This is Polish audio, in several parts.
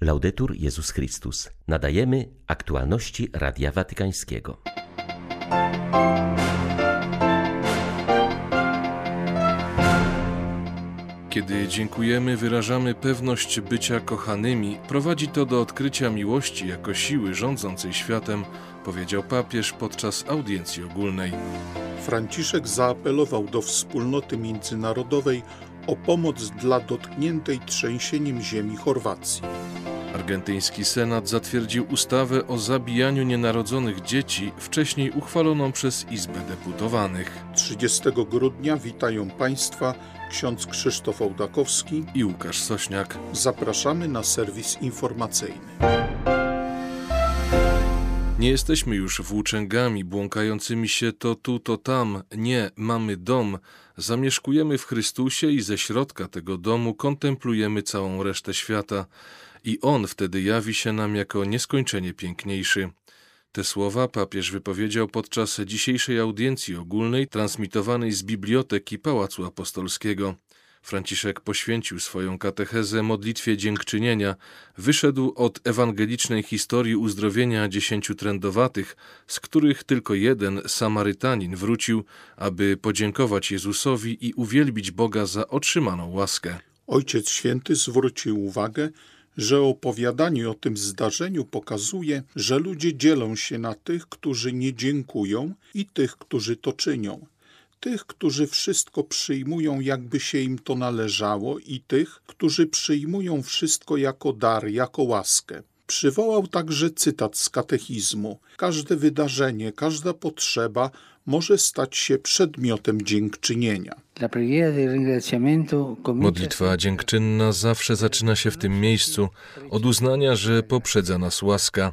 Laudetur Jezus Chrystus. Nadajemy aktualności Radia Watykańskiego. Kiedy dziękujemy, wyrażamy pewność bycia kochanymi. Prowadzi to do odkrycia miłości jako siły rządzącej światem, powiedział papież podczas audiencji ogólnej. Franciszek zaapelował do wspólnoty międzynarodowej o pomoc dla dotkniętej trzęsieniem ziemi Chorwacji. Argentyński Senat zatwierdził ustawę o zabijaniu nienarodzonych dzieci, wcześniej uchwaloną przez Izbę Deputowanych. 30 grudnia witają Państwa ksiądz Krzysztof Ołdakowski i Łukasz Sośniak. Zapraszamy na serwis informacyjny. Nie jesteśmy już włóczęgami błąkającymi się to tu, to tam. Nie, mamy dom. Zamieszkujemy w Chrystusie i ze środka tego domu kontemplujemy całą resztę świata. I On wtedy jawi się nam jako nieskończenie piękniejszy. Te słowa papież wypowiedział podczas dzisiejszej audiencji ogólnej transmitowanej z biblioteki Pałacu Apostolskiego. Franciszek poświęcił swoją katechezę modlitwie dziękczynienia, wyszedł od ewangelicznej historii uzdrowienia dziesięciu trędowatych, z których tylko jeden, Samarytanin, wrócił, aby podziękować Jezusowi i uwielbić Boga za otrzymaną łaskę. Ojciec Święty zwrócił uwagę, że opowiadanie o tym zdarzeniu pokazuje, że ludzie dzielą się na tych, którzy nie dziękują i tych, którzy to czynią. Tych, którzy wszystko przyjmują, jakby się im to należało, i tych, którzy przyjmują wszystko jako dar, jako łaskę. Przywołał także cytat z katechizmu: Każde wydarzenie, każda potrzeba może stać się przedmiotem dziękczynienia. Modlitwa dziękczynna zawsze zaczyna się w tym miejscu, od uznania, że poprzedza nas łaska.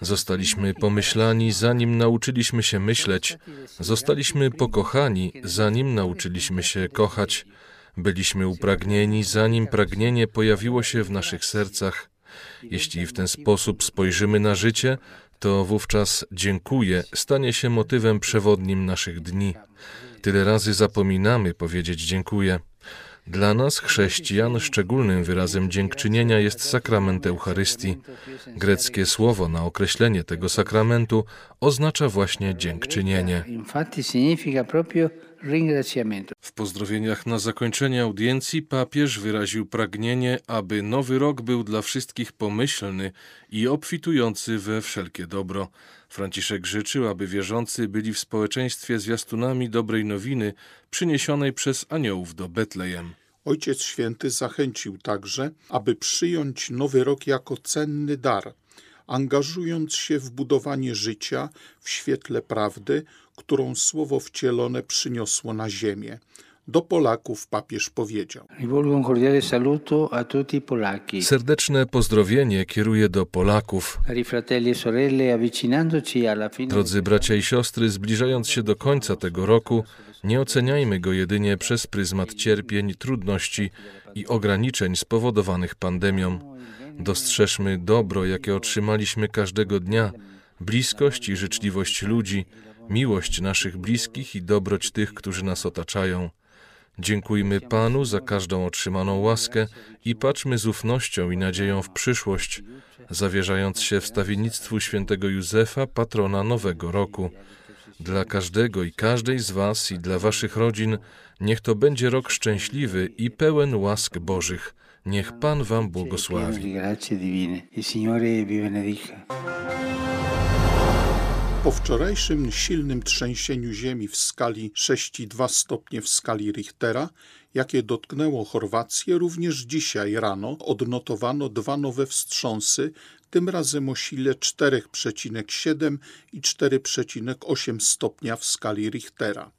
Zostaliśmy pomyślani, zanim nauczyliśmy się myśleć. Zostaliśmy pokochani, zanim nauczyliśmy się kochać. Byliśmy upragnieni, zanim pragnienie pojawiło się w naszych sercach. Jeśli w ten sposób spojrzymy na życie, to wówczas dziękuję stanie się motywem przewodnim naszych dni. Tyle razy zapominamy powiedzieć dziękuję. Dla nas, chrześcijan, szczególnym wyrazem dziękczynienia jest sakrament Eucharystii. Greckie słowo na określenie tego sakramentu oznacza właśnie dziękczynienie. W pozdrowieniach na zakończenie audiencji papież wyraził pragnienie, aby nowy rok był dla wszystkich pomyślny i obfitujący we wszelkie dobro. Franciszek życzył, aby wierzący byli w społeczeństwie zwiastunami dobrej nowiny przyniesionej przez aniołów do Betlejem. Ojciec Święty zachęcił także, aby przyjąć nowy rok jako cenny dar, angażując się w budowanie życia w świetle prawdy, którą słowo wcielone przyniosło na ziemię. Do Polaków papież powiedział: Serdeczne pozdrowienie kieruję do Polaków. Drodzy bracia i siostry, zbliżając się do końca tego roku, nie oceniajmy go jedynie przez pryzmat cierpień, trudności i ograniczeń spowodowanych pandemią. Dostrzeżmy dobro, jakie otrzymaliśmy każdego dnia, bliskość i życzliwość ludzi, miłość naszych bliskich i dobroć tych, którzy nas otaczają. Dziękujmy Panu za każdą otrzymaną łaskę i patrzmy z ufnością i nadzieją w przyszłość, zawierzając się wstawiennictwu świętego Józefa, patrona nowego roku. Dla każdego i każdej z Was i dla Waszych rodzin niech to będzie rok szczęśliwy i pełen łask Bożych. Niech Pan Wam błogosławi. Po wczorajszym silnym trzęsieniu ziemi w skali 6,2 stopnie w skali Richtera, jakie dotknęło Chorwację, również dzisiaj rano odnotowano dwa nowe wstrząsy, tym razem o sile 4,7 i 4,8 stopnia w skali Richtera.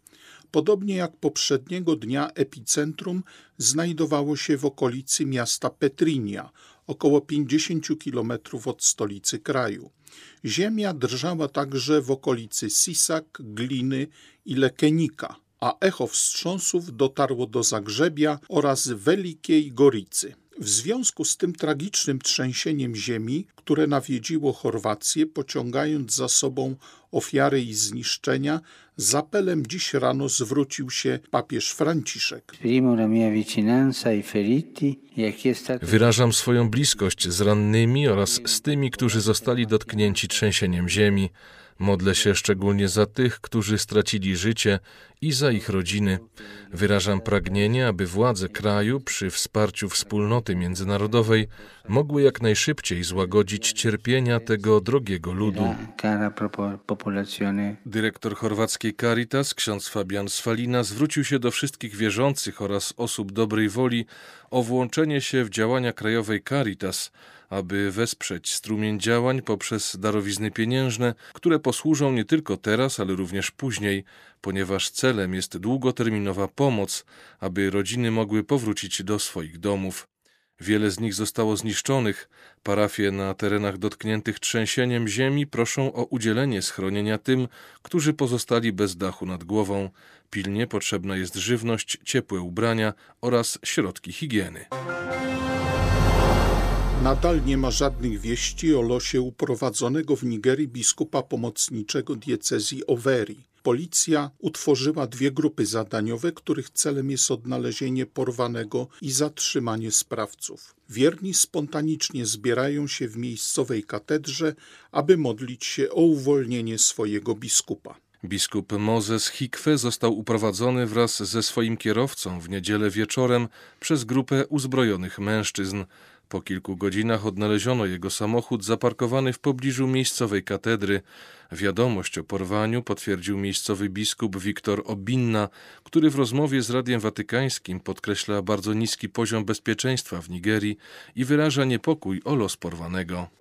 Podobnie jak poprzedniego dnia epicentrum znajdowało się w okolicy miasta Petrinia, około 50 km od stolicy kraju. Ziemia drżała także w okolicy Sisak, Gliny i Lekenika, a echo wstrząsów dotarło do Zagrzebia oraz Wielkiej Goricy. W związku z tym tragicznym trzęsieniem ziemi, które nawiedziło Chorwację, pociągając za sobą ofiary i zniszczenia, z apelem dziś rano zwrócił się papież Franciszek. Wyrażam swoją bliskość z rannymi oraz z tymi, którzy zostali dotknięci trzęsieniem ziemi. Modlę się szczególnie za tych, którzy stracili życie i za ich rodziny. Wyrażam pragnienie, aby władze kraju przy wsparciu wspólnoty międzynarodowej mogły jak najszybciej złagodzić cierpienia tego drogiego ludu. Dyrektor chorwackiej Caritas, ksiądz Fabian Swalina, zwrócił się do wszystkich wierzących oraz osób dobrej woli o włączenie się w działania krajowej Caritas, aby wesprzeć strumień działań poprzez darowizny pieniężne, które posłużą nie tylko teraz, ale również później, ponieważ celem jest długoterminowa pomoc, aby rodziny mogły powrócić do swoich domów. Wiele z nich zostało zniszczonych. Parafie na terenach dotkniętych trzęsieniem ziemi proszą o udzielenie schronienia tym, którzy pozostali bez dachu nad głową. Pilnie potrzebna jest żywność, ciepłe ubrania oraz środki higieny. Nadal nie ma żadnych wieści o losie uprowadzonego w Nigerii biskupa pomocniczego diecezji Overy. Policja utworzyła dwie grupy zadaniowe, których celem jest odnalezienie porwanego i zatrzymanie sprawców. Wierni spontanicznie zbierają się w miejscowej katedrze, aby modlić się o uwolnienie swojego biskupa. Biskup Mozes Hikwe został uprowadzony wraz ze swoim kierowcą w niedzielę wieczorem przez grupę uzbrojonych mężczyzn. Po kilku godzinach odnaleziono jego samochód zaparkowany w pobliżu miejscowej katedry. Wiadomość o porwaniu potwierdził miejscowy biskup Wiktor Obinna, który w rozmowie z Radiem Watykańskim podkreśla bardzo niski poziom bezpieczeństwa w Nigerii i wyraża niepokój o los porwanego.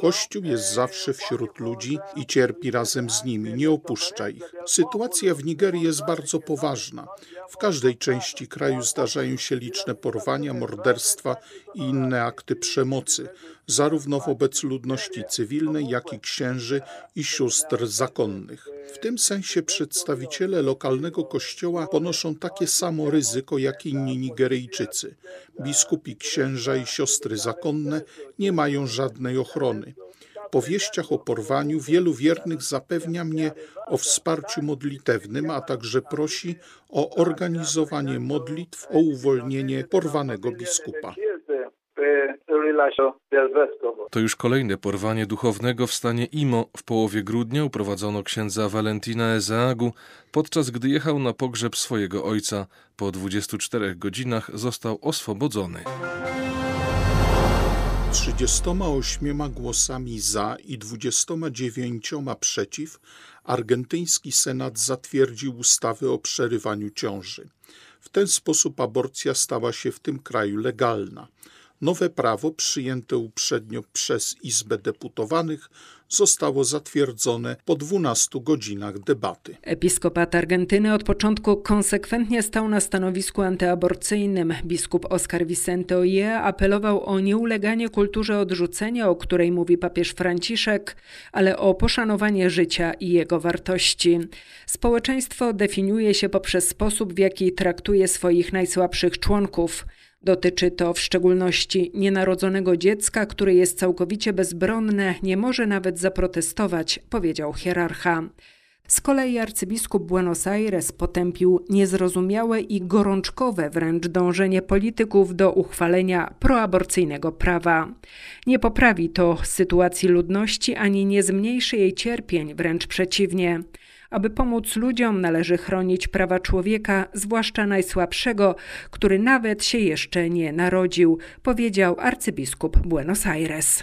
Kościół jest zawsze wśród ludzi i cierpi razem z nimi, nie opuszcza ich. Sytuacja w Nigerii jest bardzo poważna. W każdej części kraju zdarzają się liczne porwania, morderstwa i inne akty przemocy, zarówno wobec ludności cywilnej, jak i księży i sióstr zakonnych. W tym sensie przedstawiciele lokalnego kościoła ponoszą takie samo ryzyko jak inni Nigeryjczycy. Biskupi, księża i siostry zakonne nie mają żadnej ochrony. Po wieściach o porwaniu wielu wiernych zapewnia mnie o wsparciu modlitewnym, a także prosi o organizowanie modlitw o uwolnienie porwanego biskupa. To już kolejne porwanie duchownego w stanie Imo. W połowie grudnia uprowadzono księdza Valentina Ezeagu, podczas gdy jechał na pogrzeb swojego ojca. Po 24 godzinach został oswobodzony. 38 głosami za i 29 przeciw argentyński senat zatwierdził ustawy o przerywaniu ciąży. W ten sposób aborcja stała się w tym kraju legalna. Nowe prawo, przyjęte uprzednio przez Izbę Deputowanych, zostało zatwierdzone po 12 godzinach debaty. Episkopat Argentyny od początku konsekwentnie stał na stanowisku antyaborcyjnym. Biskup Oscar Vicente Oje apelował o nieuleganie kulturze odrzucenia, o której mówi papież Franciszek, ale o poszanowanie życia i jego wartości. Społeczeństwo definiuje się poprzez sposób, w jaki traktuje swoich najsłabszych członków. Dotyczy to w szczególności nienarodzonego dziecka, które jest całkowicie bezbronne, nie może nawet zaprotestować, powiedział hierarcha. Z kolei arcybiskup Buenos Aires potępił niezrozumiałe i gorączkowe wręcz dążenie polityków do uchwalenia proaborcyjnego prawa. Nie poprawi to sytuacji ludności ani nie zmniejszy jej cierpień, wręcz przeciwnie. Aby pomóc ludziom, należy chronić prawa człowieka, zwłaszcza najsłabszego, który nawet się jeszcze nie narodził, powiedział arcybiskup Buenos Aires.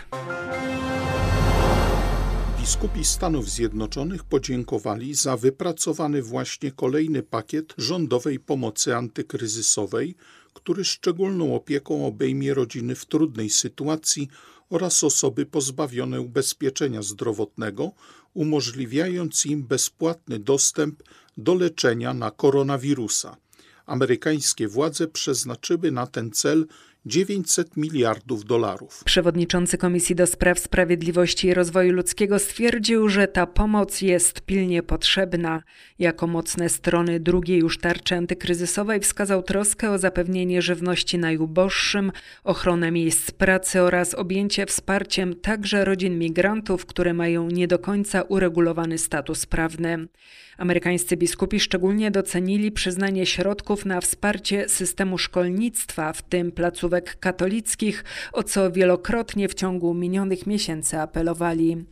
Biskupi Stanów Zjednoczonych podziękowali za wypracowany właśnie kolejny pakiet rządowej pomocy antykryzysowej, który szczególną opieką obejmie rodziny w trudnej sytuacji oraz osoby pozbawione ubezpieczenia zdrowotnego, umożliwiając im bezpłatny dostęp do leczenia na koronawirusa. Amerykańskie władze przeznaczyły na ten cel 900 miliardów dolarów. Przewodniczący Komisji do Spraw Sprawiedliwości i Rozwoju Ludzkiego stwierdził, że ta pomoc jest pilnie potrzebna. Jako mocne strony drugiej już tarczy antykryzysowej wskazał troskę o zapewnienie żywności najuboższym, ochronę miejsc pracy oraz objęcie wsparciem także rodzin migrantów, które mają nie do końca uregulowany status prawny. Amerykańscy biskupi szczególnie docenili przyznanie środków na wsparcie systemu szkolnictwa, w tym placówek katolickich, o co wielokrotnie w ciągu minionych miesięcy apelowali.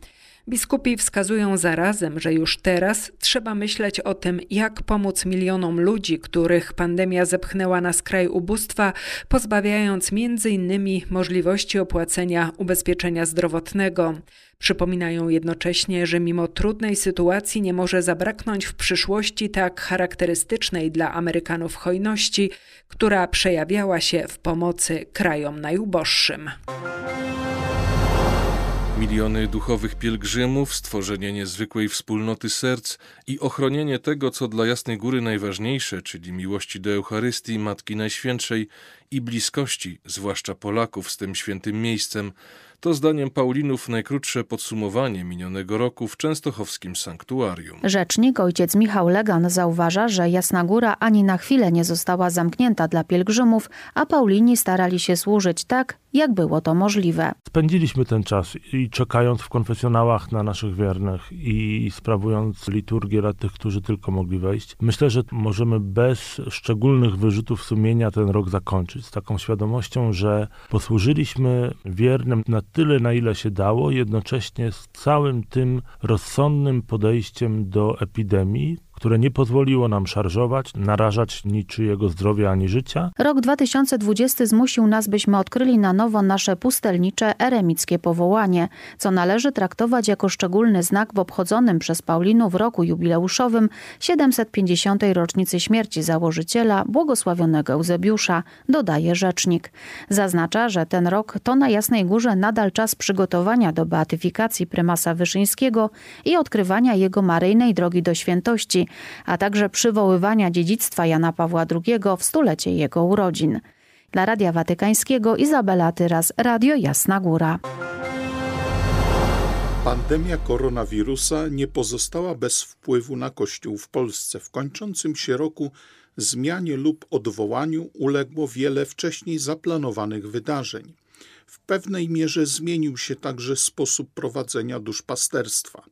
Biskupi wskazują zarazem, że już teraz trzeba myśleć o tym, jak pomóc milionom ludzi, których pandemia zepchnęła na skraj ubóstwa, pozbawiając innymi możliwości opłacenia ubezpieczenia zdrowotnego. Przypominają jednocześnie, że mimo trudnej sytuacji nie może zabraknąć w przyszłości tak charakterystycznej dla Amerykanów hojności, która przejawiała się w pomocy krajom najuboższym. Miliony duchowych pielgrzymów, stworzenie niezwykłej wspólnoty serc i ochronienie tego, co dla Jasnej Góry najważniejsze, czyli miłości do Eucharystii, Matki Najświętszej i bliskości, zwłaszcza Polaków z tym świętym miejscem, to zdaniem Paulinów najkrótsze podsumowanie minionego roku w częstochowskim sanktuarium. Rzecznik ojciec Michał Legan zauważa, że Jasna Góra ani na chwilę nie została zamknięta dla pielgrzymów, a Paulini starali się służyć tak, jak było to możliwe. Spędziliśmy ten czas i czekając w konfesjonałach na naszych wiernych i sprawując liturgię dla tych, którzy tylko mogli wejść. Myślę, że możemy bez szczególnych wyrzutów sumienia ten rok zakończyć z taką świadomością, że posłużyliśmy wiernym na tyle, na ile się dało, jednocześnie z całym tym rozsądnym podejściem do epidemii, które nie pozwoliło nam szarżować, narażać niczyjego zdrowia ani życia. Rok 2020 zmusił nas, byśmy odkryli na nowo nasze pustelnicze, eremickie powołanie, co należy traktować jako szczególny znak w obchodzonym przez Paulinów roku jubileuszowym 750. rocznicy śmierci założyciela, błogosławionego Eusebiusza, dodaje rzecznik. Zaznacza, że ten rok to na Jasnej Górze nadal czas przygotowania do beatyfikacji prymasa Wyszyńskiego i odkrywania jego maryjnej drogi do świętości, a także przywoływania dziedzictwa Jana Pawła II w stulecie jego urodzin. Dla Radia Watykańskiego Izabela Tyras, Radio Jasna Góra. Pandemia koronawirusa nie pozostała bez wpływu na Kościół w Polsce. W kończącym się roku zmianie lub odwołaniu uległo wiele wcześniej zaplanowanych wydarzeń. W pewnej mierze zmienił się także sposób prowadzenia duszpasterstwa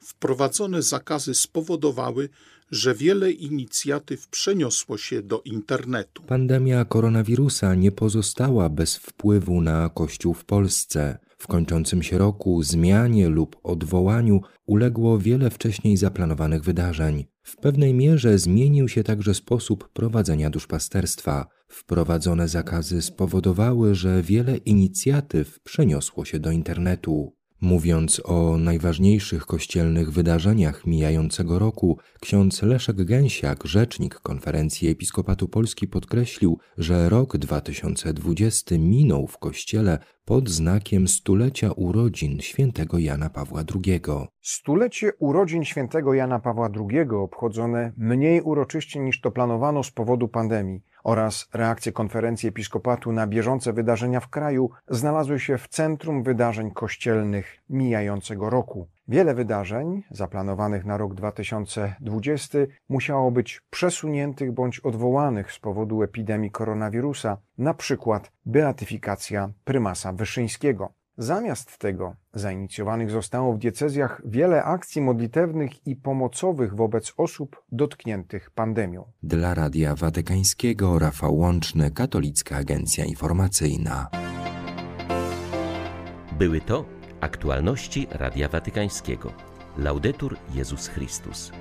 wprowadzone zakazy spowodowały, że wiele inicjatyw przeniosło się do internetu. Pandemia koronawirusa nie pozostała bez wpływu na Kościół w Polsce. W kończącym się roku zmianie lub odwołaniu uległo wiele wcześniej zaplanowanych wydarzeń. W pewnej mierze zmienił się także sposób prowadzenia duszpasterstwa. Wprowadzone zakazy spowodowały, że wiele inicjatyw przeniosło się do internetu. Mówiąc o najważniejszych kościelnych wydarzeniach mijającego roku, ksiądz Leszek Gęsiak, rzecznik Konferencji Episkopatu Polski, podkreślił, że rok 2020 minął w kościele pod znakiem stulecia urodzin świętego Jana Pawła II. Stulecie urodzin świętego Jana Pawła II obchodzone mniej uroczyście niż to planowano z powodu pandemii oraz reakcje konferencji episkopatu na bieżące wydarzenia w kraju znalazły się w centrum wydarzeń kościelnych mijającego roku. Wiele wydarzeń zaplanowanych na rok 2020 musiało być przesuniętych bądź odwołanych z powodu epidemii koronawirusa, na przykład beatyfikacja prymasa Wyszyńskiego. Zamiast tego zainicjowanych zostało w diecezjach wiele akcji modlitewnych i pomocowych wobec osób dotkniętych pandemią. Dla Radia Watykańskiego Rafał Łączny, Katolicka Agencja Informacyjna. Były to aktualności Radia Watykańskiego. Laudetur Jezus Chrystus.